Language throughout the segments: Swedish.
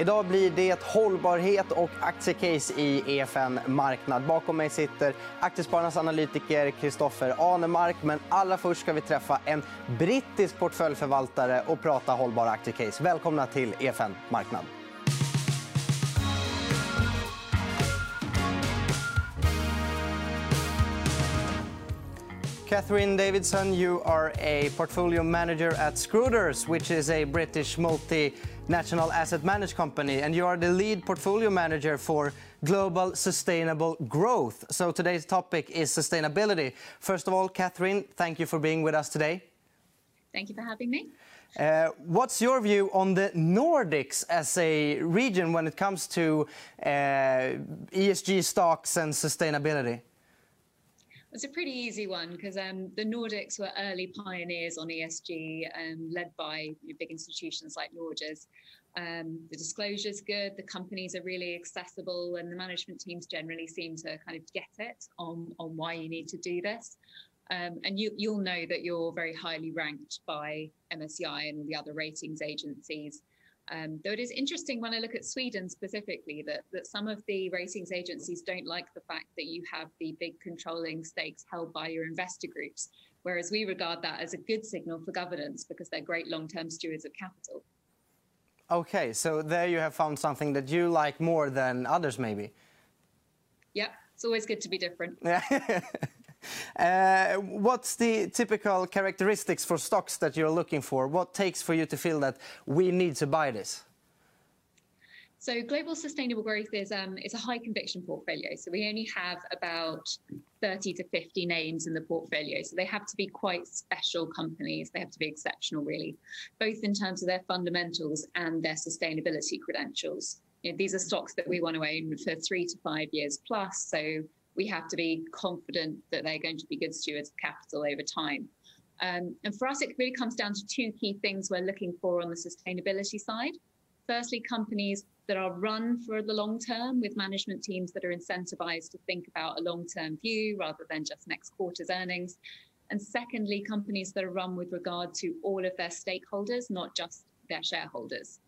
Idag blir det hållbarhet och aktiecase i EFN Marknad. Bakom mig sitter Aktiespararnas analytiker Kristoffer Anemark. Men allra först ska vi träffa en brittisk portföljförvaltare och prata hållbara aktiecase. Välkomna till EFN Marknad. Catherine Davidson, you are a portfolio manager at Scruters, which is a British multinational asset management company, and you are the lead portfolio manager for global sustainable growth. So today's topic is sustainability. First of all, Catherine, thank you for being with us today. Thank you for having me. Uh, what's your view on the Nordics as a region when it comes to uh, ESG stocks and sustainability? It's a pretty easy one because um, the Nordics were early pioneers on ESG, um, led by big institutions like Norges. Um, the is good, the companies are really accessible, and the management teams generally seem to kind of get it on, on why you need to do this. Um, and you, you'll know that you're very highly ranked by MSCI and all the other ratings agencies. Um, though it is interesting when I look at Sweden specifically that, that some of the ratings agencies don't like the fact that you have the big controlling stakes held by your investor groups, whereas we regard that as a good signal for governance because they're great long term stewards of capital. Okay, so there you have found something that you like more than others, maybe. Yep, it's always good to be different. Uh, what's the typical characteristics for stocks that you're looking for? What takes for you to feel that we need to buy this? So global sustainable growth is um, it's a high conviction portfolio. So we only have about 30 to 50 names in the portfolio. So they have to be quite special companies. They have to be exceptional, really, both in terms of their fundamentals and their sustainability credentials. You know, these are stocks that we want to own for three to five years plus. So we have to be confident that they're going to be good stewards of capital over time. Um, and for us, it really comes down to two key things we're looking for on the sustainability side. Firstly, companies that are run for the long term with management teams that are incentivized to think about a long term view rather than just next quarter's earnings. And secondly, companies that are run with regard to all of their stakeholders, not just their shareholders.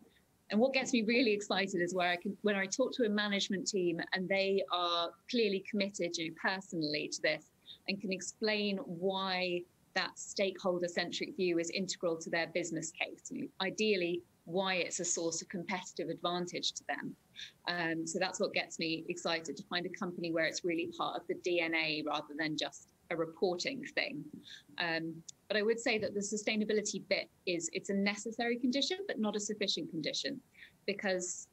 And what gets me really excited is where I can, when I talk to a management team and they are clearly committed, you know, personally to this and can explain why that stakeholder centric view is integral to their business case. You know, ideally, why it's a source of competitive advantage to them. Um, so that's what gets me excited to find a company where it's really part of the DNA rather than just a reporting thing. Um, but I would say that the sustainability bit is it's a necessary condition, but not a sufficient condition, because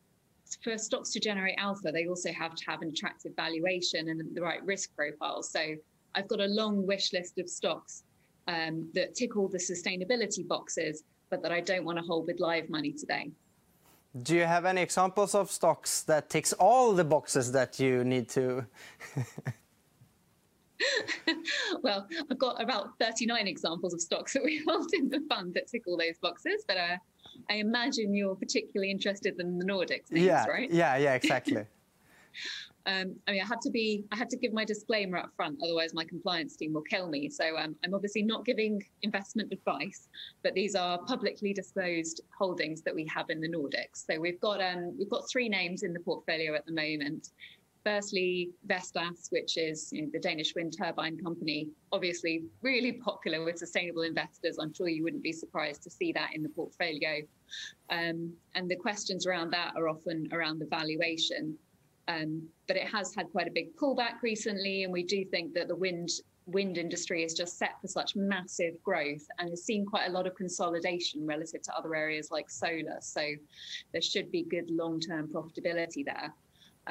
for stocks to generate alpha, they also have to have an attractive valuation and the right risk profile. So I've got a long wish list of stocks um, that tick all the sustainability boxes, but that I don't want to hold with live money today. Do you have any examples of stocks that ticks all the boxes that you need to? well, I've got about 39 examples of stocks that we hold in the fund that tick all those boxes, but uh, I imagine you're particularly interested in the Nordics names, yeah, right? Yeah, yeah, exactly. Um, I mean, I have to be, I have to give my disclaimer up front, otherwise my compliance team will kill me. So um, I'm obviously not giving investment advice, but these are publicly disclosed holdings that we have in the Nordics. So we've got um, we've got three names in the portfolio at the moment. Firstly, Vestas, which is you know, the Danish wind turbine company, obviously really popular with sustainable investors. I'm sure you wouldn't be surprised to see that in the portfolio. Um, and the questions around that are often around the valuation. Um, but it has had quite a big pullback recently, and we do think that the wind wind industry is just set for such massive growth and has seen quite a lot of consolidation relative to other areas like solar. So there should be good long-term profitability there.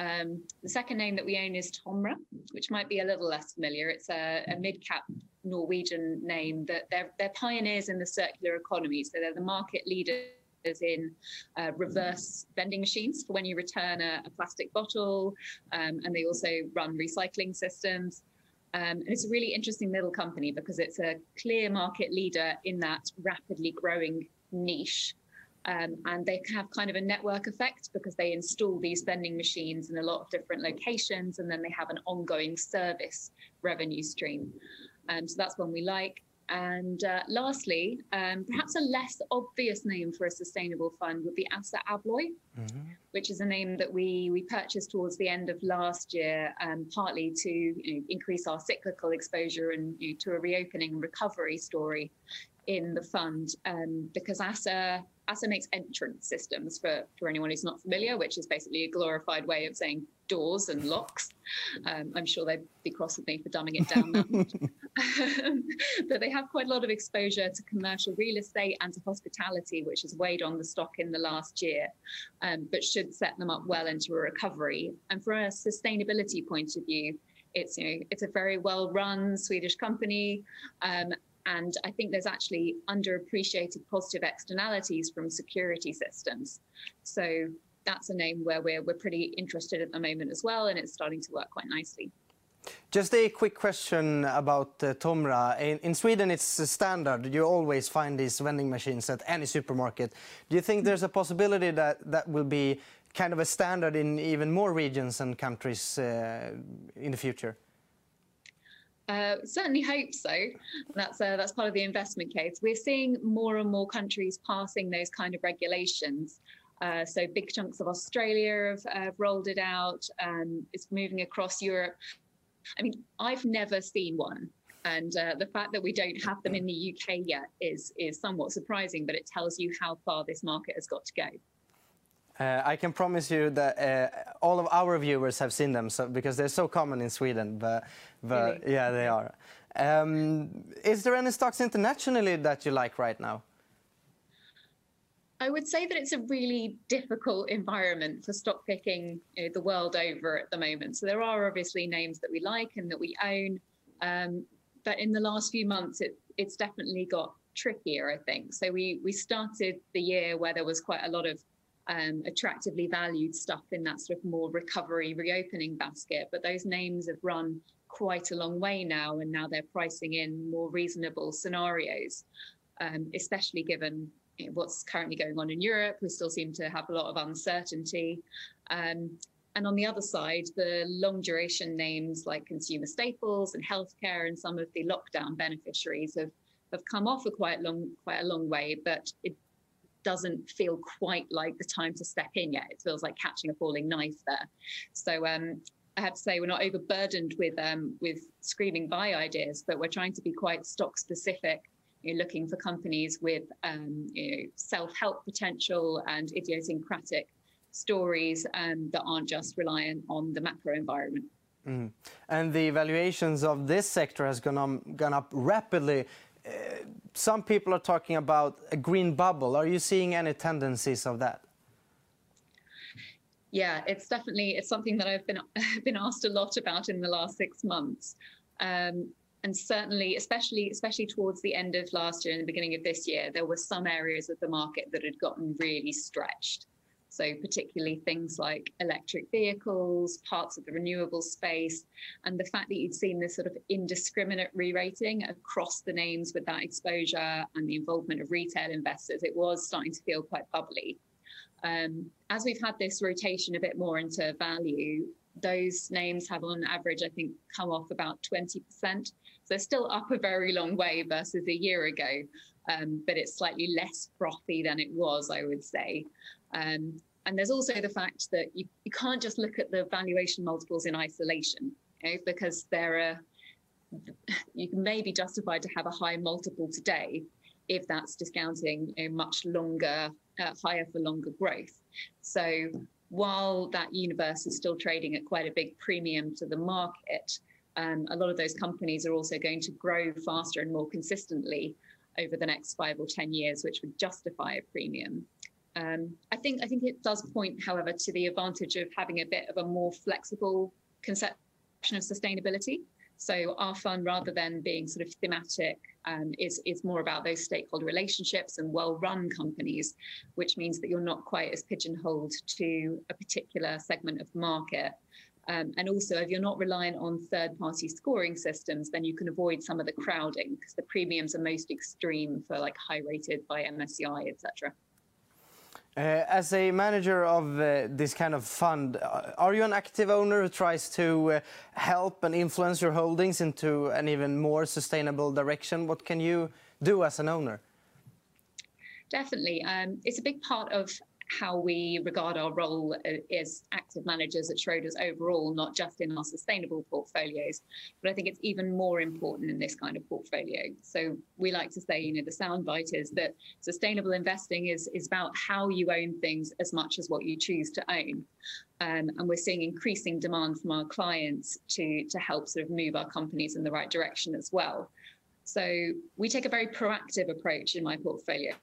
Um, the second name that we own is Tomra, which might be a little less familiar. It's a, a mid-cap Norwegian name that they're, they're pioneers in the circular economy. So they're the market leaders in uh, reverse vending machines for when you return a, a plastic bottle, um, and they also run recycling systems. Um, and it's a really interesting little company because it's a clear market leader in that rapidly growing niche. Um, and they have kind of a network effect because they install these vending machines in a lot of different locations and then they have an ongoing service revenue stream. Um, so that's one we like. And uh, lastly, um, perhaps a less obvious name for a sustainable fund would be ASSA ABLOY, mm-hmm. which is a name that we, we purchased towards the end of last year, um, partly to you know, increase our cyclical exposure and you know, to a reopening recovery story in the fund um, because ASSA ASSA makes entrance systems for, for anyone who's not familiar, which is basically a glorified way of saying doors and locks. Um, I'm sure they'd be cross with me for dumbing it down that much. but they have quite a lot of exposure to commercial real estate and to hospitality, which has weighed on the stock in the last year, um, but should set them up well into a recovery. And from a sustainability point of view, it's you know it's a very well run Swedish company, um, and I think there's actually underappreciated positive externalities from security systems. So that's a name where we're, we're pretty interested at the moment as well, and it's starting to work quite nicely. Just a quick question about uh, Tomra. In, in, Sweden, it's standard. You always find these vending machines at any supermarket. Do you think there's a possibility that that will be kind of a standard in even more regions and countries uh, in the future? Uh, certainly hope so. That's uh, that's part of the investment case. We're seeing more and more countries passing those kind of regulations. Uh, so big chunks of Australia have, rolled it out. Um, it's moving across Europe. I mean, I've never seen one, and uh, the fact that we don't have them in the UK yet is is somewhat surprising. But it tells you how far this market has got to go. Uh, I can promise you that uh, all of our viewers have seen them so, because they're so common in Sweden. But, but really? yeah, they are. Um, is there any stocks internationally that you like right now? I would say that it's a really difficult environment for stock picking you know, the world over at the moment. So there are obviously names that we like and that we own, um, but in the last few months, it, it's definitely got trickier. I think so. We we started the year where there was quite a lot of um, attractively valued stuff in that sort of more recovery reopening basket. But those names have run quite a long way now, and now they're pricing in more reasonable scenarios, um, especially given what's currently going on in Europe. We still seem to have a lot of uncertainty. Um, and on the other side, the long duration names like consumer staples and healthcare and some of the lockdown beneficiaries have, have come off a quite long, quite a long way, but it doesn't feel quite like the time to step in yet. It feels like catching a falling knife there. So um, I have to say we're not overburdened with um, with screaming buy ideas, but we're trying to be quite stock specific. You know, looking for companies with um, you know, self-help potential and idiosyncratic stories um, that aren't just reliant on the macro environment. Mm. And the valuations of this sector has gone, um, gone up rapidly some people are talking about a green bubble. Are you seeing any tendencies of that? Yeah, it's definitely it's something that I've been been asked a lot about in the last six months, um, and certainly, especially especially towards the end of last year and the beginning of this year, there were some areas of the market that had gotten really stretched. So, particularly things like electric vehicles, parts of the renewable space, and the fact that you'd seen this sort of indiscriminate re rating across the names with that exposure and the involvement of retail investors, it was starting to feel quite bubbly. Um, as we've had this rotation a bit more into value, those names have on average, I think, come off about 20%. So they're still up a very long way versus a year ago, um, but it's slightly less frothy than it was, I would say. Um, and there's also the fact that you, you can't just look at the valuation multiples in isolation, you know, because there are you may be justified to have a high multiple today if that's discounting a much longer, uh, higher for longer growth. So while that universe is still trading at quite a big premium to the market, um, a lot of those companies are also going to grow faster and more consistently over the next five or 10 years, which would justify a premium. Um, I think I think it does point, however, to the advantage of having a bit of a more flexible conception of sustainability. So our fund, rather than being sort of thematic, um, is is more about those stakeholder relationships and well-run companies, which means that you're not quite as pigeonholed to a particular segment of the market. Um, and also, if you're not reliant on third-party scoring systems, then you can avoid some of the crowding because the premiums are most extreme for like high-rated by MSCI, etc. Uh, as a manager of uh, this kind of fund, uh, are you an active owner who tries to uh, help and influence your holdings into an even more sustainable direction? What can you do as an owner? Definitely. Um, it's a big part of how we regard our role as active managers at Schroders overall, not just in our sustainable portfolios. But I think it's even more important in this kind of portfolio. So we like to say, you know, the soundbite is that sustainable investing is, is about how you own things as much as what you choose to own. Um, and we're seeing increasing demand from our clients to, to help sort of move our companies in the right direction as well. So we take a very proactive approach in my portfolio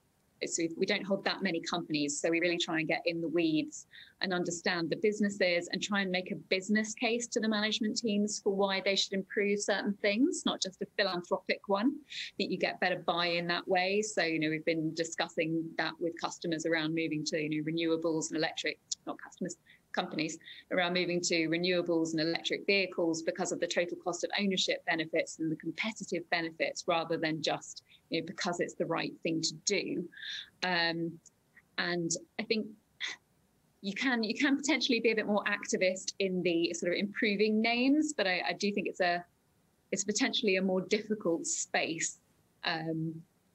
so we don't hold that many companies. So we really try and get in the weeds and understand the businesses and try and make a business case to the management teams for why they should improve certain things not just a philanthropic one that you get better buy-in that way. So you know we've been discussing that with customers around moving to you know renewables and electric not customers companies around moving to renewables and electric vehicles because of the total cost of ownership benefits and the competitive benefits rather than just you know, because it's the right thing to do. Um, and I think you can you can potentially be a bit more activist in the sort of improving names, but I, I do think it's a it's potentially a more difficult space um,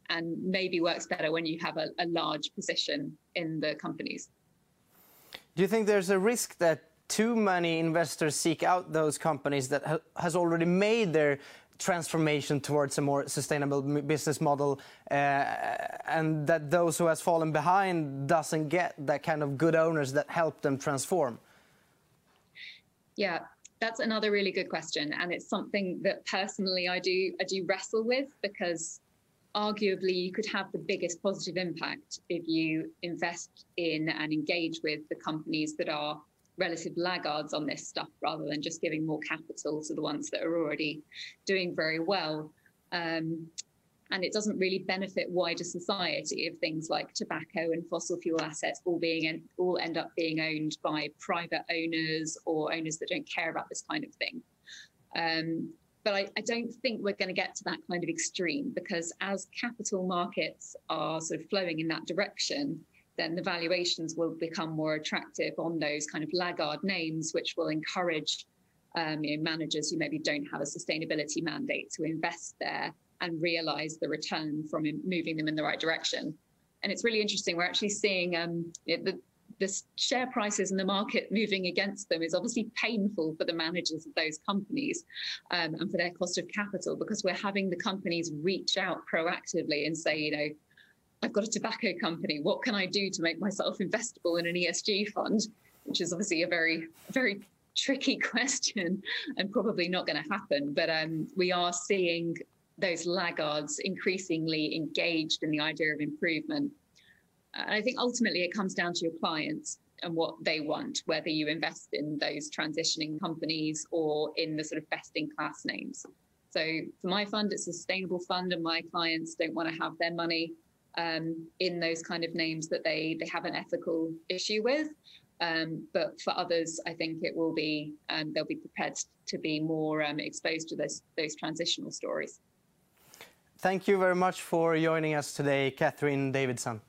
and maybe works better when you have a, a large position in the companies. Do you think there's a risk that too many investors seek out those companies that ha has already made their transformation towards a more sustainable business model uh, and that those who has fallen behind doesn't get that kind of good owners that help them transform? Yeah, that's another really good question and it's something that personally I do I do wrestle with because arguably you could have the biggest positive impact if you invest in and engage with the companies that are relative laggards on this stuff rather than just giving more capital to the ones that are already doing very well. Um, and it doesn't really benefit wider society if things like tobacco and fossil fuel assets all being all end up being owned by private owners or owners that don't care about this kind of thing. Um, but I, I, don't think we're going to get to that kind of extreme because as capital markets are sort of flowing in that direction, then the valuations will become more attractive on those kind of laggard names, which will encourage um, you know, managers who maybe don't have a sustainability mandate to invest there and realize the return from moving them in the right direction. And it's really interesting. We're actually seeing um, the, the share prices and the market moving against them is obviously painful for the managers of those companies um, and for their cost of capital because we're having the companies reach out proactively and say, you know, I've got a tobacco company. What can I do to make myself investable in an ESG fund? Which is obviously a very, very tricky question and probably not going to happen. But um, we are seeing those laggards increasingly engaged in the idea of improvement I think ultimately it comes down to your clients and what they want, whether you invest in those transitioning companies or in the sort of best in class names. So for my fund, it's a sustainable fund, and my clients don't want to have their money um, in those kind of names that they they have an ethical issue with. Um, but for others, I think it will be um, they'll be prepared to be more um, exposed to those those transitional stories. Thank you very much for joining us today, Catherine Davidson.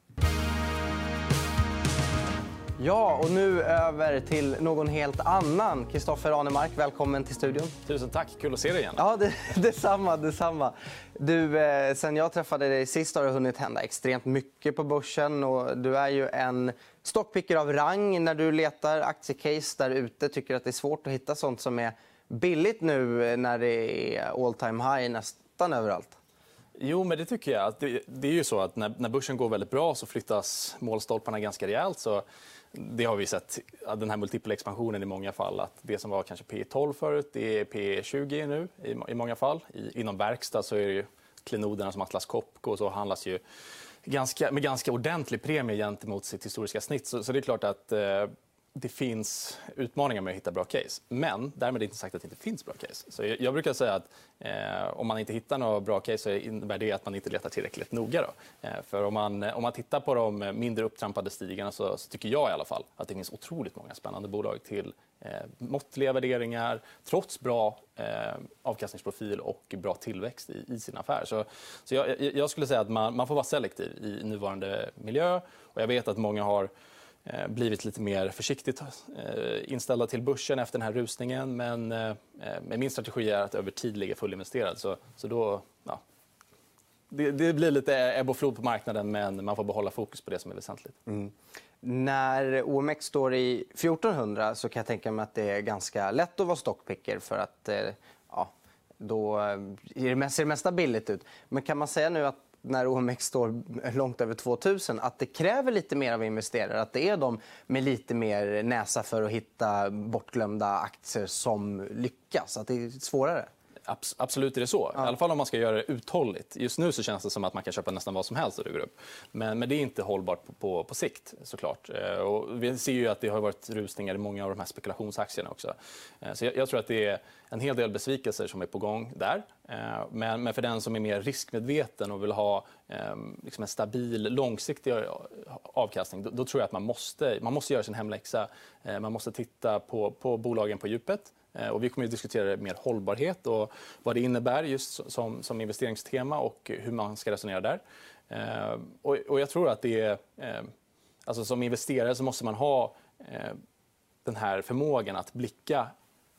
Ja, och nu över till någon helt annan. Kristoffer Anemark, välkommen till studion. Tusen tack, kul att se dig igen. Ja, det, detsamma, detsamma. Du, eh, sen jag träffade dig sist har det hunnit hända extremt mycket på börsen. Och du är ju en stockpicker av rang när du letar aktiecase där ute. Tycker att det är svårt att hitta sånt som är billigt nu när det är all time high nästan överallt. Jo, men det tycker jag. Det, det är ju så att när, när börsen går väldigt bra så flyttas målstolparna ganska rejält. Så det har vi sett, den här multipelexpansionen i många fall. Att det som var kanske P 12 förut, det är P 20 nu i, i många fall. I, inom verkstad så är det ju klenoderna som Atlas Copco och så handlas ju ganska, med ganska ordentlig premie gentemot sitt historiska snitt. Så, så det är klart att eh, det finns utmaningar med att hitta bra case. Men därmed inte sagt att det inte finns bra case. Så jag, jag brukar säga att eh, om man inte hittar några bra case så innebär det att man inte letar tillräckligt noga. Då. Eh, för om man, om man tittar på de mindre upptrampade stigarna så, så, tycker jag i alla fall att det finns otroligt många spännande bolag till eh, måttliga värderingar trots bra eh, avkastningsprofil och bra tillväxt i, i sin affär. Så, så jag, jag, skulle säga att man, man får vara selektiv i nuvarande miljö. Och jag vet att många har Eh, blivit lite mer försiktigt eh, inställda till börsen efter den här rusningen. Men eh, min strategi är att över tid ligga fullinvesterad. Så, så då, ja, det, det, blir lite ebb och flod på marknaden, men man får behålla fokus på det som är väsentligt. Mm. När OMX står i 1400 så kan jag tänka mig att det är ganska lätt att vara stockpicker för att ja, då ser det mesta billigt ut. Men kan man säga nu att när OMX står långt över 2000 att det kräver lite mer av investerare. Att det är de med lite mer näsa för att hitta bortglömda aktier som lyckas. Att det är svårare absolut är det så. Ja. I alla fall om man ska göra det uthålligt. Just nu så känns det som att man kan köpa nästan vad som helst och det går upp. Men, men det är inte hållbart på, på, på sikt såklart. Eh, och vi ser ju att det har varit rusningar i många av de här spekulationsaktierna också. Eh, så jag, jag tror att det är en hel del besvikelser som är på gång där. Eh, men, men för den som är mer riskmedveten och vill ha eh, liksom en stabil, långsiktig eh, avkastning då, då, tror jag att man måste, man måste göra sin hemläxa. Man måste titta på, på bolagen på djupet. Och vi kommer att diskutera mer hållbarhet och vad det innebär just som, som investeringstema och hur man ska resonera där. Eh, och, och jag tror att det är... Eh, alltså som investerare så måste man ha den här förmågan att blicka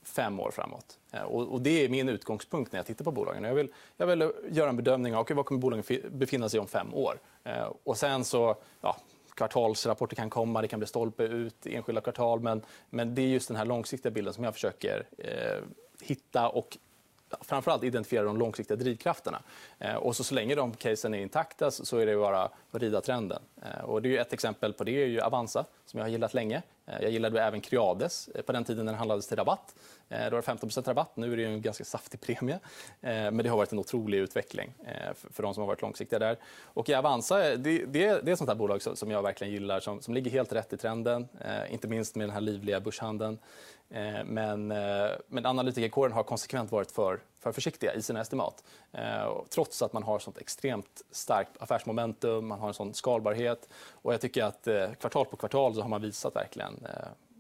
fem år framåt. Eh, och, det är min utgångspunkt när jag tittar på bolagen. Jag vill, jag vill göra en bedömning av okay, var kommer bolagen befinna sig om fem år. Eh, och sen så, ja, kvartalsrapporter kan komma, det kan bli stolpe ut enskilda kvartal. Men, men det är just den här långsiktiga bilden som jag försöker eh, hitta och framförallt identifiera de långsiktiga drivkrafterna. Eh, och så, så länge de casen är intakta så är det bara att rida trenden. Eh, och det är ett exempel på det är ju Avanza, som jag har gillat länge. Eh, jag gillade även Creades eh, på den tiden den handlades till rabatt. Eh, då var det 15% rabatt. Nu är det en ganska saftig premie. Eh, men det har varit en otrolig utveckling eh, för de som har varit långsiktiga där. Och Avanza det, det, är ett sånt här bolag som jag verkligen gillar, som, som ligger helt rätt i trenden. Inte minst med den här livliga börshandeln. Men, men analytikerkåren har konsekvent varit för, för försiktiga i sina estimat. Trots att man har sånt extremt starkt affärsmomentum, man har en sån skalbarhet. Och jag tycker att kvartal på kvartal så har man visat verkligen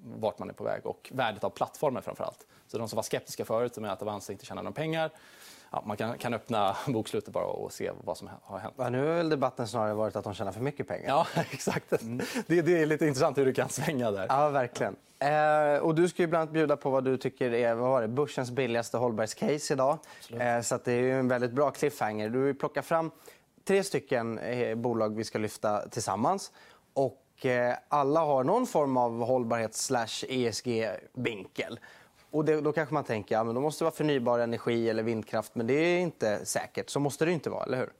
vart man är på väg och värdet av plattformen framför allt. Så de som var skeptiska förut med att Avanza inte tjänar några pengar ja, man kan, kan öppna bokslutet bara och se vad som har hänt. Ja, nu har debatten snarare varit att de tjänar för mycket pengar. Ja, exakt. Mm. Det, det, är lite intressant hur du kan svänga där. Ja, verkligen. Eh, och du ska ju bland annat bjuda på vad du tycker är vad var det, börsens billigaste hållbarhetscase idag. Eh, så det är en väldigt bra cliffhanger. Du vill plocka fram tre stycken eh, bolag vi ska lyfta tillsammans. Och, Eh, alla har någon form av hållbarhets ESG-vinkel. Och det, då kanske man tänker att ja, då måste det vara förnybar energi eller vindkraft. Men det är inte säkert. Så måste det inte vara, eller hur?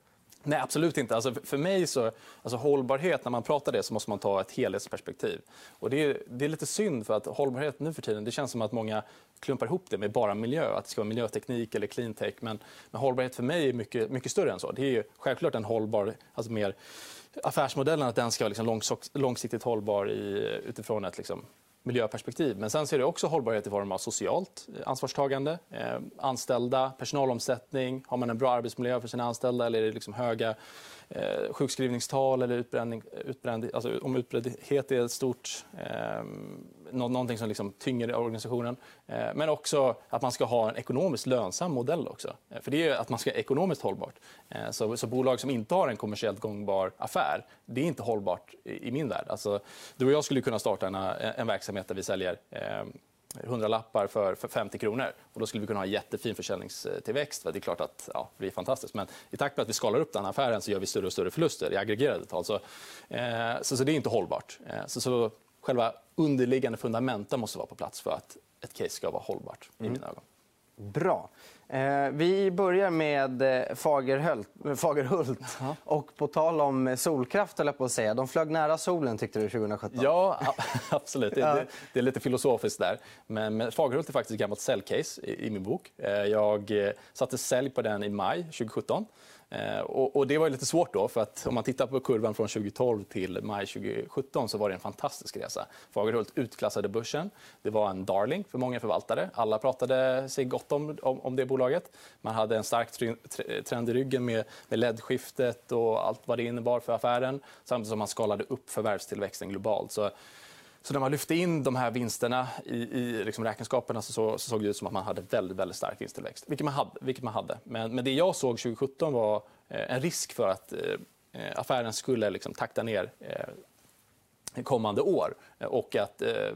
Nej, absolut inte. Alltså, för mig så, alltså, hållbarhet, när man pratar det så måste man ta ett helhetsperspektiv. Och det, är, det är lite synd, för att hållbarhet nu för tiden det känns som att många klumpar ihop det med bara miljö. Att det ska vara miljöteknik eller cleantech. Men, men hållbarhet för mig är mycket, mycket större än så. Det är självklart en hållbar, alltså mer affärsmodellen att den ska vara liksom långsiktigt hållbar i, utifrån ett liksom, miljöperspektiv. Men sen ser det också hållbarhet i form av socialt eh, ansvarstagande, eh, anställda, personalomsättning. Har man en bra arbetsmiljö för sina anställda eller är det liksom höga eh, sjukskrivningstal eller utbränning, utbränd, alltså om utbrändhet är ett stort, eh, någonting som liksom tynger organisationen. Eh, men också att man ska ha en ekonomiskt lönsam modell. också. Eh, för det är att man ska ekonomiskt hållbart. Eh, så, så, bolag som inte har en kommersiellt gångbar affär, det är inte hållbart i, i min värld. Alltså, du och jag skulle kunna starta en, en verksamhet där vi säljer eh, hundralappar för, för 50 kronor. Och då skulle vi kunna ha jättefin försäljningstillväxt. Det är klart att ja, det blir fantastiskt. Men i takt med att vi skalar upp den affären så gör vi större och större förluster i aggregerade tal. Så, eh, så, så, det är inte hållbart. Eh, så, så själva underliggande fundamenta måste vara på plats för att ett case ska vara hållbart i mm. mina ögon. Bra. Eh, vi börjar med eh, Fagerhult. Fagerhult. Och på tal om solkraft, eller på att säga. De flög nära solen tyckte du 2017. Ja, absolut. Det, är lite filosofiskt där. Men, Fagerhult är faktiskt ett gammalt säljcase i, min bok. Eh, jag satte sälj på den i maj 2017. Eh, och, och, det var lite svårt då, för att om man tittar på kurvan från 2012 till maj 2017 så var det en fantastisk resa. Fagerhult utklassade börsen. Det var en darling för många förvaltare. Alla pratade sig gott om, om, om det bolaget. Man hade en stark trend i ryggen med, med LED-skiftet och allt vad det innebar för affären samtidigt som man skalade upp förvärvstillväxten globalt. Så så när man lyfte in de här vinsterna i, i liksom räkenskaperna så, så, såg det ut som att man hade väldigt, väldigt stark vinsttillväxt. Vilket man hade. Vilket man hade. Men, men det jag såg 2017 var eh, en risk för att eh, affären skulle liksom takta ner eh, kommande år. Och att eh,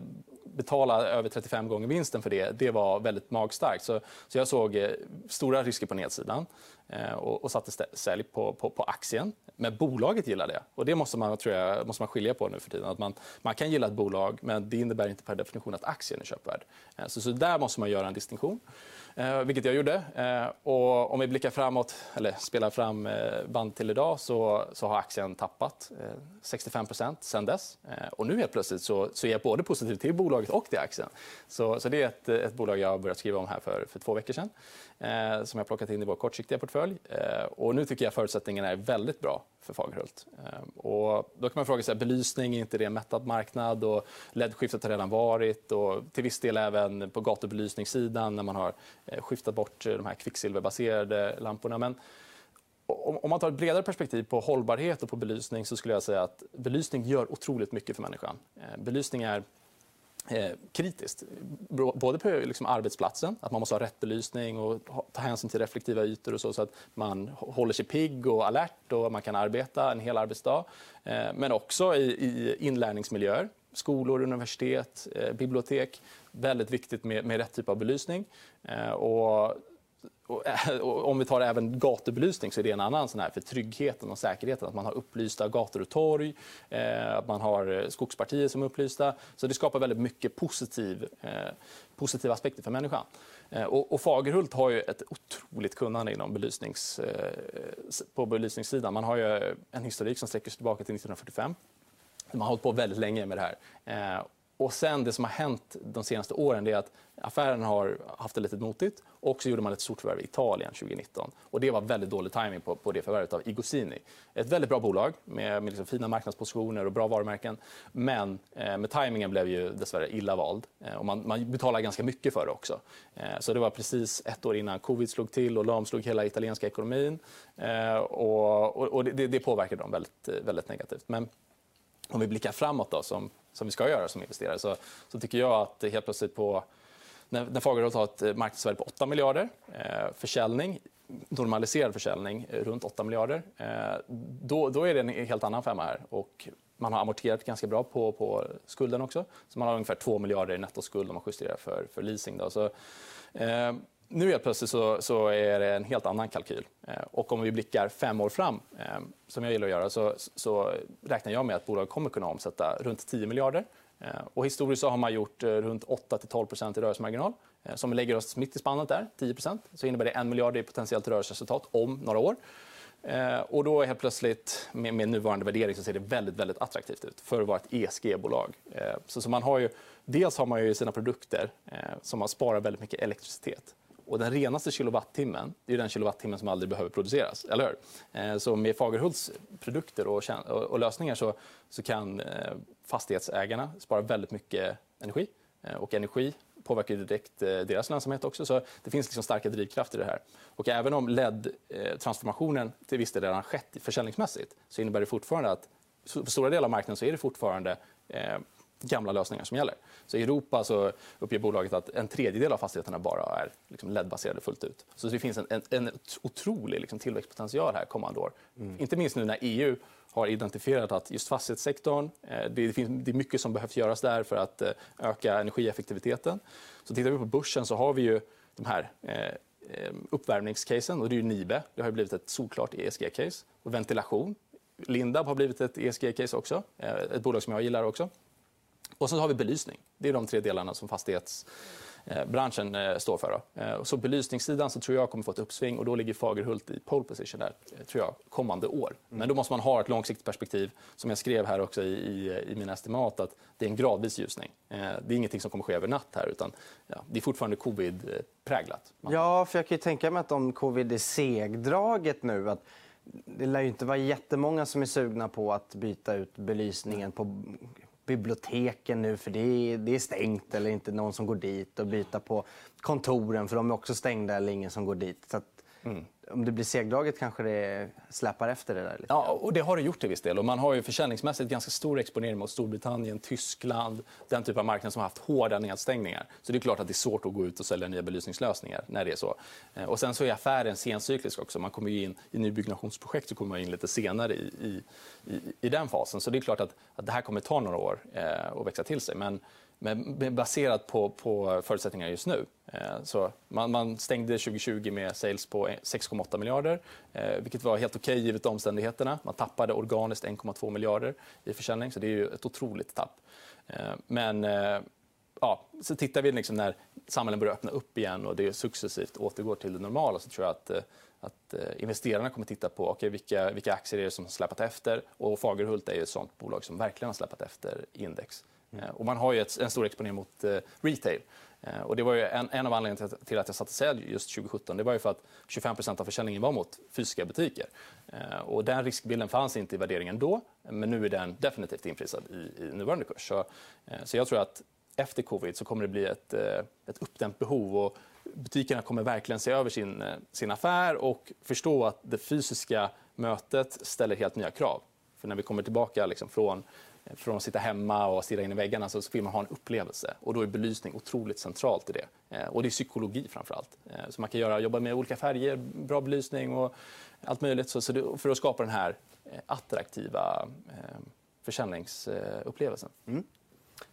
betala över 35 gånger vinsten för det, det var väldigt magstarkt. Så, så jag såg eh, stora risker på nedsidan Eh, och, och satte sälj på, på, på, aktien. Men bolaget gillar det. Och det måste man, tror jag, måste man skilja på nu för tiden. Att man, man kan gilla ett bolag, men det innebär inte per definition att aktien är köpvärd. Eh, så, så där måste man göra en distinktion. Eh, vilket jag gjorde. Och om vi blickar framåt, eller spelar fram band till idag så, så har aktien tappat 65 sen dess. Och nu helt plötsligt så, så är jag både positiv till bolaget och till aktien. Så, så det är ett, ett bolag jag har börjat skriva om här för, för två veckor sedan eh, som jag plockat in i vår kortsiktiga portfölj. Eh, och nu tycker jag förutsättningarna är väldigt bra för Fagerhult. Eh, och då kan man fråga sig, belysning, är inte det en mättad marknad? Och LED-skiftet har redan varit och till viss del även på gatubelysningssidan när man har eh, skiftat bort eh, de här kvicksilverbaserade lamporna. Men om man tar ett bredare perspektiv på hållbarhet och på belysning så skulle jag säga att belysning gör otroligt mycket för människan. Eh, belysning är Eh, kritiskt. Både på liksom arbetsplatsen, att man måste ha rätt belysning och ta hänsyn till reflektiva ytor och så, så att man håller sig pigg och alert och man kan arbeta en hel arbetsdag. Eh, men också i, i inlärningsmiljöer, skolor, universitet, eh, bibliotek. Väldigt viktigt med, med rätt typ av belysning. Eh, och Eh, om vi tar även gatubelysning så är det en annan sån här för tryggheten och säkerheten. Att man har upplysta gator och torg, eh, att man har eh, skogspartier som är upplysta. Så det skapar väldigt mycket positiv, positiva aspekter för människan. Och, och Fagerhult har ju ett otroligt kunnande inom belysnings, på belysningssidan. Man har ju en historik som sträcker sig tillbaka till 1945. Man har hållit på väldigt länge med det här. Och sen det som har hänt de senaste åren är att affären har haft det lite motigt och så gjorde man ett stort förvärv i Italien 2019. Och det var väldigt dålig timing på, på det förvärvet av Igosini. Ett väldigt bra bolag med, med liksom fina marknadspositioner och bra varumärken. Men eh, med timingen blev ju dessvärre illa vald. Eh, och man, man betalade ganska mycket för det också. Eh, så det var precis ett år innan covid slog till och lamslog hela italienska ekonomin. Eh, och, och, och det, det påverkade dem väldigt, väldigt negativt. Men om vi blickar framåt då, som, som vi ska göra som investerare så, så tycker jag att helt plötsligt på när, när Fagerhult har ett eh, marknadsvärde på 8 miljarder, eh, försäljning, normaliserad försäljning eh, runt 8 miljarder, eh, då, då är det en helt annan femma här. Och man har amorterat ganska bra på, på skulden också. Så man har ungefär 2 miljarder i nettoskuld om man justerar för, för leasing. Då. Så, eh, nu helt plötsligt så, så, är det en helt annan kalkyl. Eh, och om vi blickar fem år fram, eh, som jag gillar att göra, så, så räknar jag med att bolaget kommer kunna omsätta runt 10 miljarder. Eh, och historiskt så har man gjort runt 8-12 i rörelsemarginal. Som lägger oss mitt i spannet där, 10% så innebär det 1 miljard i potentiellt rörelseresultat om några år. Och då helt plötsligt, med, med nuvarande värdering, så ser det väldigt, väldigt attraktivt ut för att vara ett ESG-bolag. Så, så man har ju, dels har man ju sina produkter som man sparar väldigt mycket elektricitet. Och den renaste kilowattimmen är den kilowattimmen som aldrig behöver produceras. Eller hur? Eh, så med Fagerhults produkter och, och lösningar så, så kan eh, fastighetsägarna spara väldigt mycket energi. Eh, och energi påverkar direkt deras lönsamhet också. Så det finns liksom starka drivkrafter i det här. Och även om LED-transformationen till viss del redan skett försäljningsmässigt så innebär det fortfarande att på stora delar av marknaden så är det fortfarande gamla lösningar som gäller. Så I Europa så uppger bolaget att en tredjedel av fastigheterna bara är liksom LED-baserade fullt ut. Så det finns en, en, en otrolig liksom tillväxtpotential här kommande år. Mm. Inte minst nu när EU har identifierat att just fastighetssektorn, eh, det, finns, det är mycket som behövs göras där för att eh, öka energieffektiviteten. Så tittar vi på börsen så har vi ju de här eh, uppvärmningscasen. Och det är ju Nibe. Det har blivit ett solklart ESG-case. Och ventilation. Lindab har blivit ett ESG-case också. Ett bolag som jag gillar också. Och så har vi belysning. Det är de tre delarna som fastighetsbranschen eh, står för. Eh, så belysningssidan så tror jag kommer få ett uppsving och då ligger Fagerhult i pole position där, eh, tror jag, kommande år. Men då måste man ha ett långsiktigt perspektiv. Som jag skrev här också i, i, i mina estimat, att det är en gradvis ljusning. Det är ingenting som kommer ske över natt här, utan ja, det är fortfarande covid-präglat. Ja, för jag kan ju tänka mig att om covid är segdraget nu, att det lär ju inte vara jättemånga som är sugna på att byta ut belysningen på biblioteken nu för det är, det är stängt eller inte någon som går dit och byta på kontoren för de är också stängda eller ingen som går dit. Så att, mm om det blir segdraget kanske det släpar efter det där. Lite. Ja, och det har det gjort till viss del. Och man har ju försäljningsmässigt ganska stor exponering mot Storbritannien, Tyskland, den typ av marknad som har haft hårda nedstängningar. Så det är klart att det är svårt att gå ut och sälja nya belysningslösningar när det är så. Eh, och sen så är affären sencyklisk också. Man kommer in i nybyggnationsprojekt så kommer man in lite senare i, i, i, i den fasen. Så det är klart att, att det här kommer ta några år eh, att växa till sig. Men men baserat på, på förutsättningar just nu. Eh, så man, man, stängde 2020 med sales på 6,8 miljarder, eh, vilket var helt okej okay givet omständigheterna. Man tappade organiskt 1,2 miljarder i försäljning, så det är ju ett otroligt tapp. Eh, men ja, så tittar vi liksom när samhällen börjar öppna upp igen och det successivt återgår till det normala så tror jag att att investerarna kommer titta på okay, vilka, vilka aktier är det som har släpat efter. Och Fagerhult är ett sånt bolag som verkligen har släpat efter index. Mm. Eh, och man har ju ett, en stor exponering mot eh, retail. Eh, och det var ju en, en av anledningarna till att jag satte sälj just 2017. Det var ju för att 25% av försäljningen var mot fysiska butiker. Eh, och den riskbilden fanns inte i värderingen då, men nu är den definitivt inprisad i, i nuvarande kurs. Så, eh, så jag tror att efter covid så kommer det bli ett, eh, ett uppdämt behov. Och butikerna kommer verkligen se över sin, sin affär och förstå att det fysiska mötet ställer helt nya krav. För när vi kommer tillbaka liksom från från att sitta hemma och stirra in i väggarna så vill man ha en upplevelse. Och då är belysning otroligt centralt i det. Eh, och det är psykologi framför allt. Eh, så man kan göra, jobba med olika färger, bra belysning och allt möjligt så, det, för att skapa den här eh, attraktiva försäljningsupplevelsen. Mm.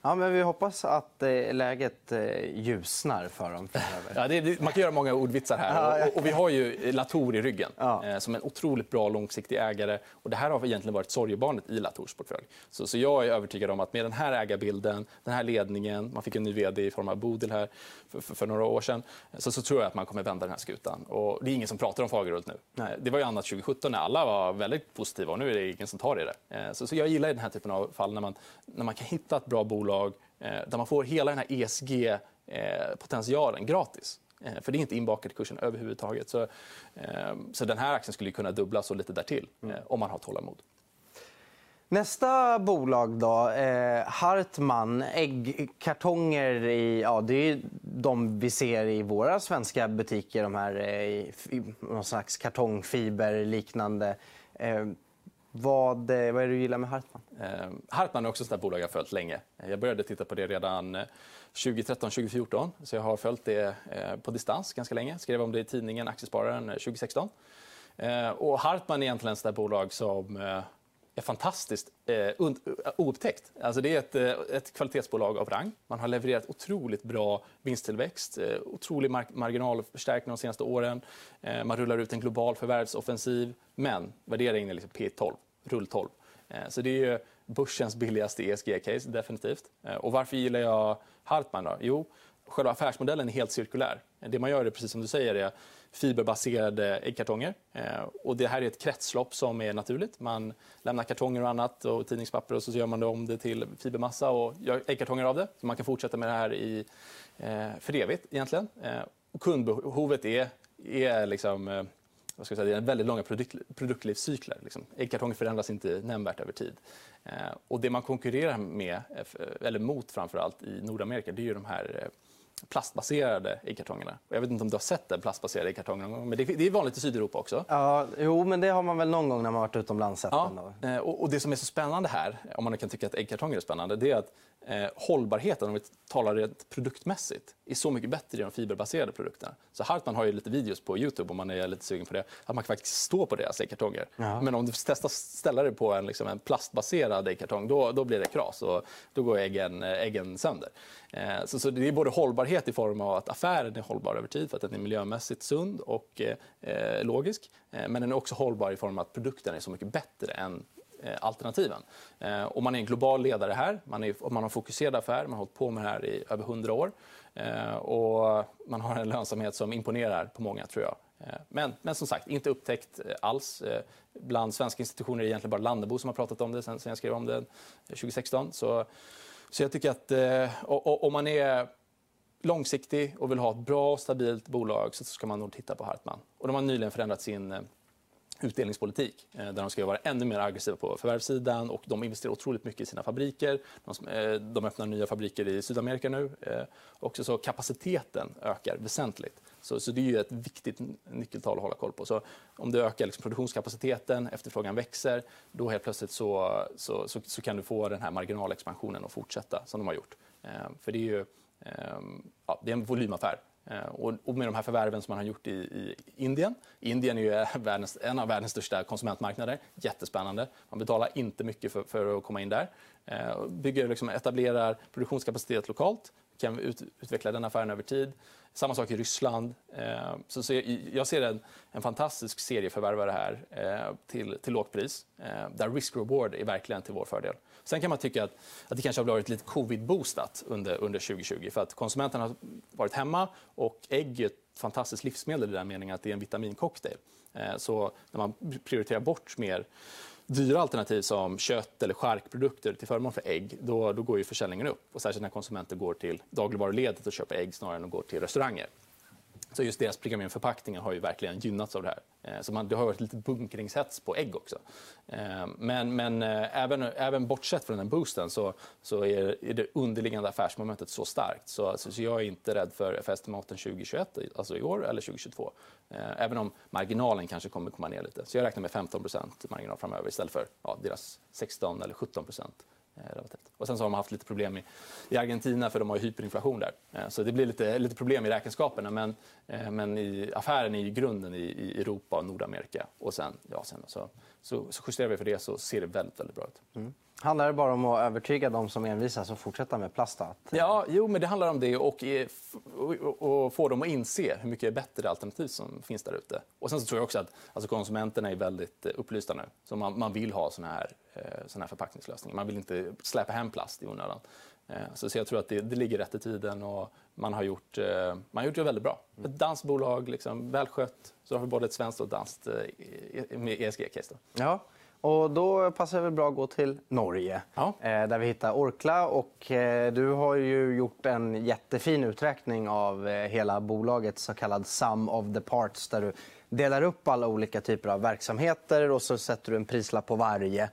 Ja, men vi hoppas att eh, läget eh, ljusnar för dem ja, det, man kan göra många ordvitsar här. Och, och, vi har ju Latour i ryggen ja. eh, som en otroligt bra långsiktig ägare. Och det här har egentligen varit sorgebarnet i Latours portfölj. Så, så jag är övertygad om att med den här ägarbilden, den här ledningen, man fick en ny vd i form av Bodil här för, för, för, några år sedan, så, så tror jag att man kommer vända den här skutan. Och det är ingen som pratar om Fagerhult nu. Nej. Det var ju annat 2017 när alla var väldigt positiva och nu är det ingen som tar i det. Så, så jag gillar den här typen av fall när man, när man kan hitta ett bra bolag eh, där man får hela den här ESG-potentialen gratis. Eh, för det är inte inbakat i kursen överhuvudtaget. Så, så den här aktien skulle kunna dubblas och lite därtill mm. om man har tålamod. Nästa bolag då, eh, Hartman. Äggkartonger i, ja, det är de vi ser i våra svenska butiker. De här eh, någon slags kartongfiberliknande. Eh, vad, vad är det du gillar med Hartman? Eh, Hartman är också ett bolag jag har följt länge. Eh, jag började titta på det redan eh, 2013-2014. Så jag har följt det eh, på distans ganska länge. skrev om det i tidningen Aktiespararen 2016. Och Hartman är egentligen ett bolag som är fantastiskt eh, oupptäckt. Alltså det är ett, ett kvalitetsbolag av rang. Man har levererat otroligt bra vinsttillväxt, eh, otrolig mar marginalförstärkning de senaste åren. Eh, man rullar ut en global förvärvsoffensiv, men värderingen är liksom P12, rull 12. Eh, så det är börsens billigaste ESG-case, definitivt. Eh, och varför gillar jag Hartman? Då? Jo, själva affärsmodellen är helt cirkulär. Det man gör är precis som du säger, är fiberbaserade äggkartonger. Eh, och det här är ett kretslopp som är naturligt. Man lämnar kartonger och annat och tidningspapper och så gör man det om det till fibermassa och gör äggkartonger av det. Så man kan fortsätta med det här i, för evigt egentligen. Och kundbehovet är, är liksom, vad ska jag säga, det är väldigt långa produkt, produktlivscykler. Liksom. Äggkartonger förändras inte nämnvärt över tid. och det man konkurrerar med, eller mot framför allt i Nordamerika, det är ju de här plastbaserade äggkartongerna. Jag vet inte om du har sett den plastbaserade äggkartongen men det är vanligt i Sydeuropa också. Ja, jo, men det har man väl någon gång när man varit utomlands sett ja, den. Eh, och det som är så spännande här, om man kan tycka att äggkartonger är spännande, det är att eh, hållbarheten, om vi talar rent produktmässigt, är så mycket bättre i de fiberbaserade produkterna. Så Hartman har ju lite videos på Youtube om man är lite sugen på det, att man kan faktiskt stå på deras äggkartonger. Ja. Men om du testar ställa det på en, liksom, en plastbaserad äggkartong, då, då blir det kras och då går äggen, äggen sönder. Eh, så, så, det är både hållbarhet i form av att affären är hållbar över tid för att den är miljömässigt sund och eh, eh logisk. Eh, men den är också hållbar i form av att produkten är så mycket bättre än Eh, alternativen. Eh, och man är en global ledare här. Man, är, man har fokuserad affär. Man har hållit på med det här i över 100 år. Eh, och man har en lönsamhet som imponerar på många, tror jag. Men, men som sagt, inte upptäckt alls. Bland svenska institutioner är det egentligen bara Landebo som har pratat om det sen, sen jag skrev om det 2016. Så, så jag tycker att om man är långsiktig och vill ha ett bra och stabilt bolag så ska man nog titta på Hartman. Och de har nyligen förändrat sin utdelningspolitik eh, där de ska vara ännu mer aggressiva på förvärvssidan och de investerar otroligt mycket i sina fabriker. De eh, öppnar nya fabriker i Sydamerika nu. Eh, Också så kapaciteten ökar väsentligt. Så, så det är ju ett viktigt nyckeltal att hålla koll på. Så om du ökar liksom produktionskapaciteten, efterfrågan växer, då helt plötsligt så, så, så, så kan du få den här marginalexpansionen att fortsätta som de har gjort. För det är ju ehm, ja, det är en volymaffär. Eh, och med de här förvärven som man har gjort i, Indien. Indien är ju eh, världens, en av världens största konsumentmarknader. Jättespännande. Man betalar inte mycket för, för att komma in där. Eh, bygger, liksom, etablerar produktionskapacitet lokalt. Kan ut, utveckla den affären över tid. Samma sak i Ryssland. Eh, så, så jag ser en, en fantastisk serieförvärvare här eh, till, till lågt pris. Eh, där risk-reward är verkligen till vår fördel. Sen kan man tycka att, att det kanske har varit lite covid-boostat under, under 2020 för att konsumenterna har varit hemma och ägg är ett fantastiskt livsmedel i den meningen att det är en vitamincocktail. Eh, så när man prioriterar bort mer dyra alternativ som kött eller charkprodukter till förmån för ägg, då, då går ju försäljningen upp. Och särskilt när konsumenter går till dagligvaruledet och köper ägg snarare än att gå till restauranger. Så just deras premiumförpackningar har ju verkligen gynnats av det här. Eh, så man, det har varit lite bunkringshets på ägg också. Eh, men, men eh, även, även bortsett från den boosten så, så är, är det underliggande affärsmomentet så starkt. Så, så, jag är inte rädd för FS-estimaten 2021, alltså i år eller 2022. Även om marginalen kanske kommer komma ner lite. Så jag räknar med 15% marginal framöver istället för ja, deras 16 eller 17. Eh, och sen så har de haft lite problem i, i Argentina för de har hyperinflation där. Eh, så det blir lite, lite problem i räkenskaperna. Men, eh, men i affären är grunden i, i Europa och Nordamerika. Och sen, ja, sen så, så, så justerar vi för det så ser det väldigt, väldigt bra ut. Mm. Handlar det bara om att övertyga de som envisas och fortsätta med plast? Att... Ja, jo, men det handlar om det och, och, och, få dem att inse hur mycket bättre alternativ som finns där ute. Och sen så tror jag också att alltså konsumenterna är väldigt upplysta nu. Så man, man vill ha såna här, eh, såna här förpackningslösningar. Man vill inte släppa hem plast i onödan. Eh, så, så jag tror att det, det ligger rätt i tiden och man har gjort, eh, man har gjort det väldigt bra. Ett danskt bolag, liksom, välskött. Så har vi både ett svenskt och ett danskt ESG-case. Ja. Och då passar det väl bra att gå till Norge, ja. Eh, där vi hittar Orkla. Och, eh, du har ju gjort en jättefin uträkning av eh, hela bolaget, så kallad sum of the parts, där du delar upp alla olika typer av verksamheter och så sätter du en prislapp på varje.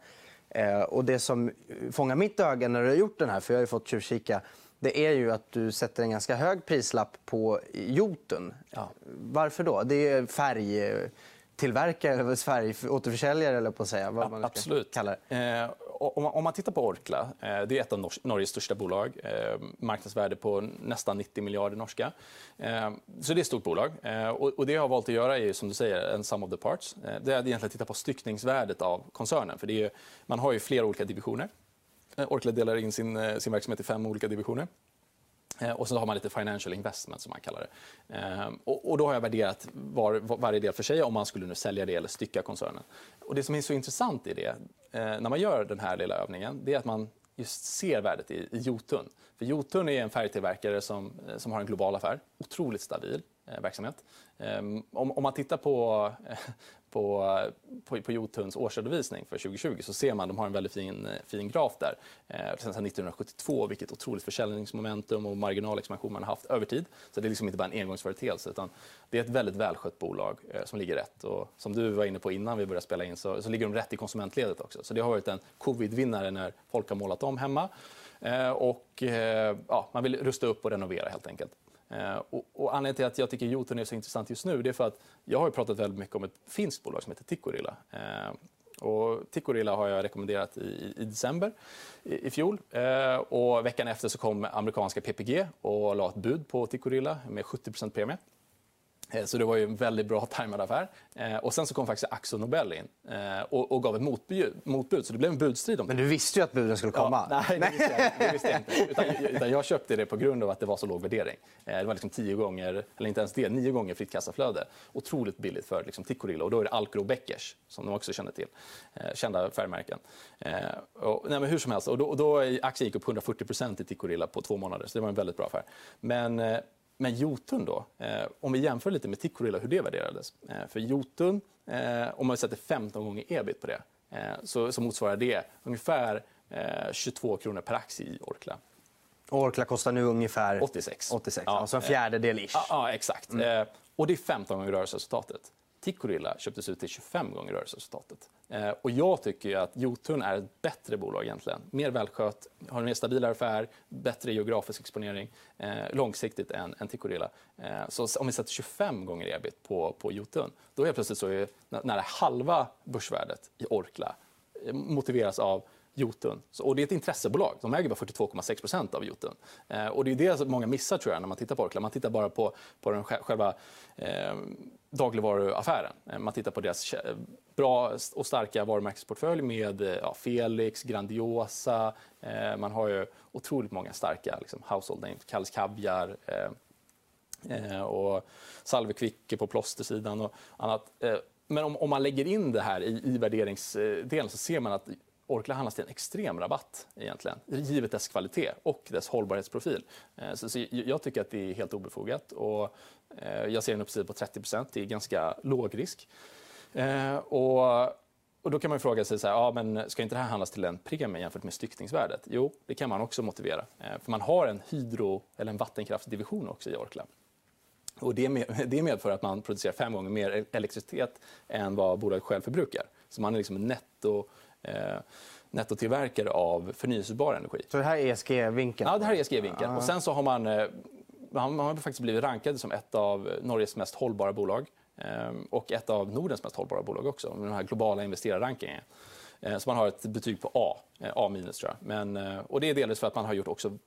Och det som fångar mitt öga när du har gjort den här, för jag har ju fått tjuvkika, det är ju att du sätter en ganska hög prislapp på Jotun. Ja. Varför då? Det är färg tillverkare eller Sverige-återförsäljare, eller på att säga. Vad man Absolut. Kalla det. Eh, om, man, tittar på Orkla, eh, det är ett av Nor Norges största bolag. Eh, marknadsvärde på nästan 90 miljarder norska. Eh, så det är ett stort bolag. Eh, och, det jag har valt att göra är som du säger en sum of the parts. Eh, det är att egentligen titta på styckningsvärdet av koncernen. För det är, man har ju flera olika divisioner. Orkla delar in sin, sin verksamhet i fem olika divisioner. Eh, och så har man lite financial investment som man kallar det. Eh, och, då har jag värderat var, varje del för sig om man skulle nu sälja det eller stycka koncernen. Och det som är så intressant i det, eh, när man gör den här lilla övningen, det är att man just ser värdet i, i Jotun. För Jotun är en färgtillverkare som, som har en global affär, otroligt stabil verksamhet. Om, om man tittar på, på, på, på Jotuns årsredovisning för 2020 så ser man att de har en väldigt fin, fin graf där. Eh, sen 1972, vilket otroligt försäljningsmomentum och marginalexpansion man har haft över tid. Så det är liksom inte bara en engångsföreteelse utan det är ett väldigt välskött bolag eh, som ligger rätt. Och som du var inne på innan vi började spela in så, så ligger de rätt i konsumentledet också. Så det har varit en covid-vinnare när folk har målat om hemma. Eh, och eh, ja, man vill rusta upp och renovera helt enkelt. Eh, och, och anledningen till att jag tycker Jotun är så intressant just nu det är för att jag har pratat väldigt mycket om ett finskt bolag som heter Tikkurila. Eh, och Tikkurila har jag rekommenderat i, i december i, i fjol. Eh, och veckan efter så kom amerikanska PPG och la ett bud på Tikkurila med 70% premie. Eh, så det var ju en väldigt bra tajmad affär. Eh, och sen så kom faktiskt Axo Nobel in eh, och, och gav ett motbud, motbud, så det blev en budstrid om Men du visste ju att buden skulle komma. Ja, nej, det visste jag, det visste jag inte. Utan, utan jag köpte det på grund av att det var så låg värdering. Det var liksom tio gånger, eller inte ens det, nio gånger fritt kassaflöde. Otroligt billigt för liksom, Tikkurila. Och då är det Alcro och Beckers, som de också känner till. Kända färgmärken. Och, nej, men hur som helst, och då, och då aktien gick upp 140% i Tikkurila på två månader. Så det var en väldigt bra affär. Men men Jotun då, eh, om vi jämför lite med Tikkurila hur det värderades. Eh, för Jotun, eh, om man sätter 15 gånger ebit på det, eh, så, så motsvarar det ungefär 22 eh, kronor per aktie i Orkla. Orkla kostar nu ungefär 86. 86 ja, alltså en fjärdedel ish. Ja, ja exakt. Mm. och det är 15 gånger rörelseresultatet. Tikkurila köptes ut till 25 gånger rörelseresultatet. Eh, och jag tycker att Jotun är ett bättre bolag egentligen. Mer välskött, har en mer stabilare affär, bättre geografisk exponering eh, långsiktigt än, än Tikkurila. Eh, så om vi sätter 25 gånger ebit på, på Jotun, då är plötsligt så är nära halva börsvärdet i Orkla eh, motiveras av Jotun. och det är ett intressebolag. De äger bara 42,6% av Jotun. Eh, och det är det som många missar tror jag, när man tittar på Orkla. Man tittar bara på, på den själva eh, dagligvaruaffären. Eh, man tittar på deras eh, bra och starka varumärkesportfölj med eh, ja, Felix, Grandiosa. Eh, man har ju otroligt många starka liksom, household names. Kalles Kaviar. Eh, och Salve Kvicke på plåstersidan och annat. Men om, om, man lägger in det här i, i värderingsdelen så ser man att Orkla handlas till en extrem rabatt egentligen, givet dess kvalitet och dess hållbarhetsprofil. Så, så jag tycker att det är helt obefogat. Och, jag ser en uppsida på 30% Det är ganska låg risk. Eh, och, och då kan man fråga sig, så här, ja, men ska inte det här handlas till en premie jämfört med styckningsvärdet? Jo, det kan man också motivera. För man har en hydro eller en vattenkraftsdivision också i Orkla. Och det, med, det medför att man producerar fem gånger mer elektricitet än vad bolaget själv förbrukar. Så man är liksom en netto eh, nettotillverkare av förnyelsebar energi. Så det här är ESG-vinkeln? Ja, det här är ESG-vinkeln. Och sen så har man, eh, man har faktiskt blivit rankad som ett av Norges mest hållbara bolag eh, och ett av Nordens mest hållbara bolag också, med den här globala investerarrankingen. Eh, så man har ett betyg på A, eh, A minus tror jag. Men, eh, och det är delvis för att man har gjort också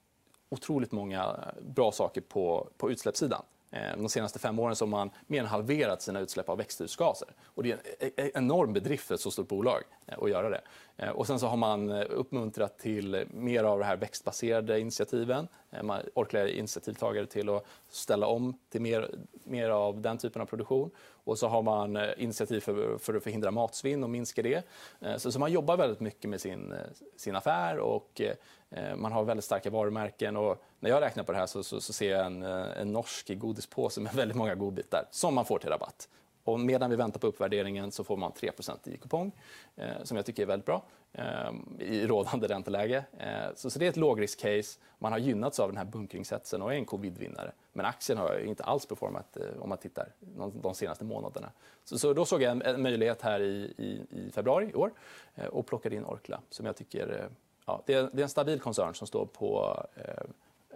otroligt många bra saker på, på utsläppssidan. Eh, de senaste fem åren har man mer än halverat sina utsläpp av växthusgaser. Och det är en e, e, enorm bedrift för ett så stort bolag eh, att göra det. Eh, och sen så har man uppmuntrat till mer av de här växtbaserade initiativen. Man orkar initiativtagare till att ställa om till mer, mer av den typen av produktion. Och så har man initiativ för, för att förhindra matsvinn och minska det. Så, så man jobbar väldigt mycket med sin, sin affär och Eh, man har väldigt starka varumärken. Och när jag räknar på det här så, så, så ser jag en, eh, en norsk godispåse med väldigt många godbitar som man får till rabatt. Och medan vi väntar på uppvärderingen så får man 3% i kupong, eh, som jag tycker är väldigt bra eh, i rådande ränteläge. Eh, så, så det är ett lågrisk-case. Man har gynnats av den här bunkringshetsen och är en covidvinnare. Men aktien har inte alls performat eh, om man tittar de senaste månaderna. Så, så då såg jag en, en möjlighet här i, i, i, februari i år eh, och plockade in Orkla, som jag tycker eh, ja, det, är, en stabil koncern som står på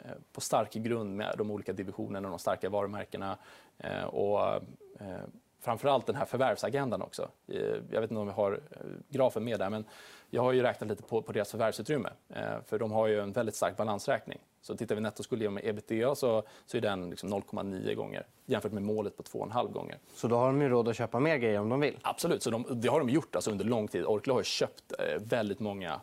Eh, på stark grund med de olika divisionerna och de starka varumärkena. Eh, och eh, framförallt den här förvärvsagendan också. Jag vet inte om vi har grafen med där, men jag har ju räknat lite på, på deras förvärvsutrymme. För de har ju en väldigt stark balansräkning. Så tittar vi nettoskuld med ebitda så, så är den liksom 0,9 gånger jämfört med målet på 2,5 gånger. Så då har de ju råd att köpa mer grejer om de vill? Absolut. Så de, det har de gjort alltså under lång tid. Orkla har köpt väldigt många,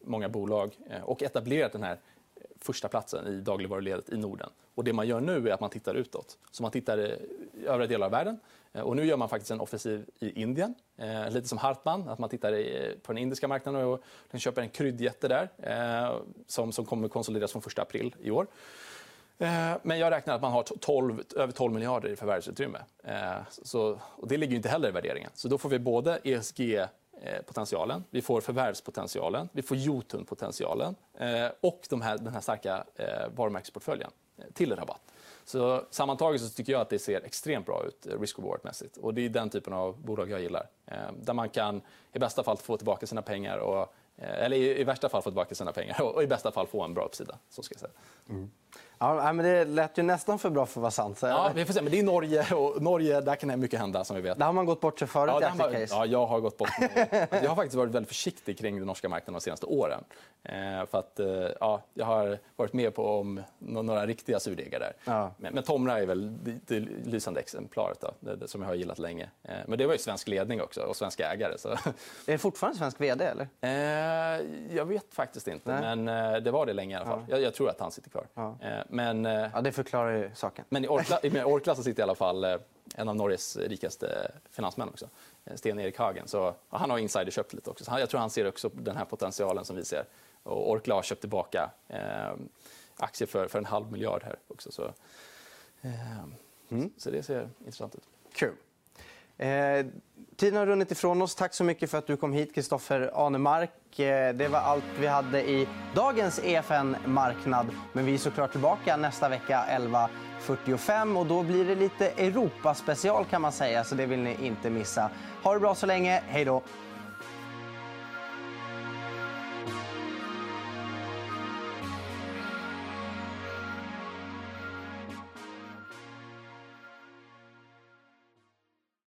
många bolag eh, och etablerat den här eh, första platsen i dagligvaruledet i Norden. Och det man gör nu är att man tittar utåt. Så man tittar eh, i övriga delar av världen. Och nu gör man faktiskt en offensiv i Indien. Eh, lite som Hartman, att man tittar i, på den indiska marknaden och köper en kryddjätte där eh, som, som kommer konsolideras från 1 april i år. Eh, men jag räknar att man har 12, över 12 miljarder i förvärvsutrymme. Eh, så, och det ligger inte heller i värderingen. Så då får vi både ESG Eh, potentialen, vi får förvärvspotentialen, vi får Jotun-potentialen eh, och de här, den här starka eh, varumärkesportföljen till rabatt. Så sammantaget så tycker jag att det ser extremt bra ut risk-reward-mässigt. Och det är den typen av bolag jag gillar. Där man kan i bästa fall få tillbaka sina pengar och eller i, värsta fall få tillbaka sina pengar och i bästa fall få en bra uppsida. Så ska jag säga. Mm. Ja, men det lät ju nästan för bra för att vara sant. Ja, vi får se. Men det är Norge och Norge, där kan mycket hända som vi vet. Där har man gått bort sig förut ja, i. Ja, jag har gått bort Jag har faktiskt varit väldigt försiktig kring den norska marknaden de senaste åren. Eh, för att, eh, ja, jag har varit med på om några riktiga surdegar där. Ja. Men, men Tomra är väl det, det lysande exemplaret då, det, det, som jag har gillat länge. Eh, men det var ju svensk ledning också och svenska ägare. Så. Är det fortfarande svensk vd? Eller? Eh, jag vet faktiskt inte, Nej. men eh, det var det länge i alla fall. Ja. Jag, jag, tror att han sitter kvar. Eh, men, eh, ja, det förklarar ju saken. Men i Orkla, sitter i alla fall eh, en av Norges rikaste finansmän också, Sten-Erik Hagen. Så, han har insiderköpt lite också. Så jag tror han ser också den här potentialen som vi ser. Och Orkla har köpt tillbaka eh, aktier för, för en halv miljard här också. Så, eh, mm. så det ser intressant ut. Kul. Eh, tiden har runnit ifrån oss. Tack så mycket för att du kom hit, Kristoffer Anemark. Eh, det var allt vi hade i dagens EFN Marknad. Men vi är såklart tillbaka nästa vecka 11.45 och då blir det lite Europaspecial kan man säga, så det vill ni inte missa. Ha det bra så länge. Hej då!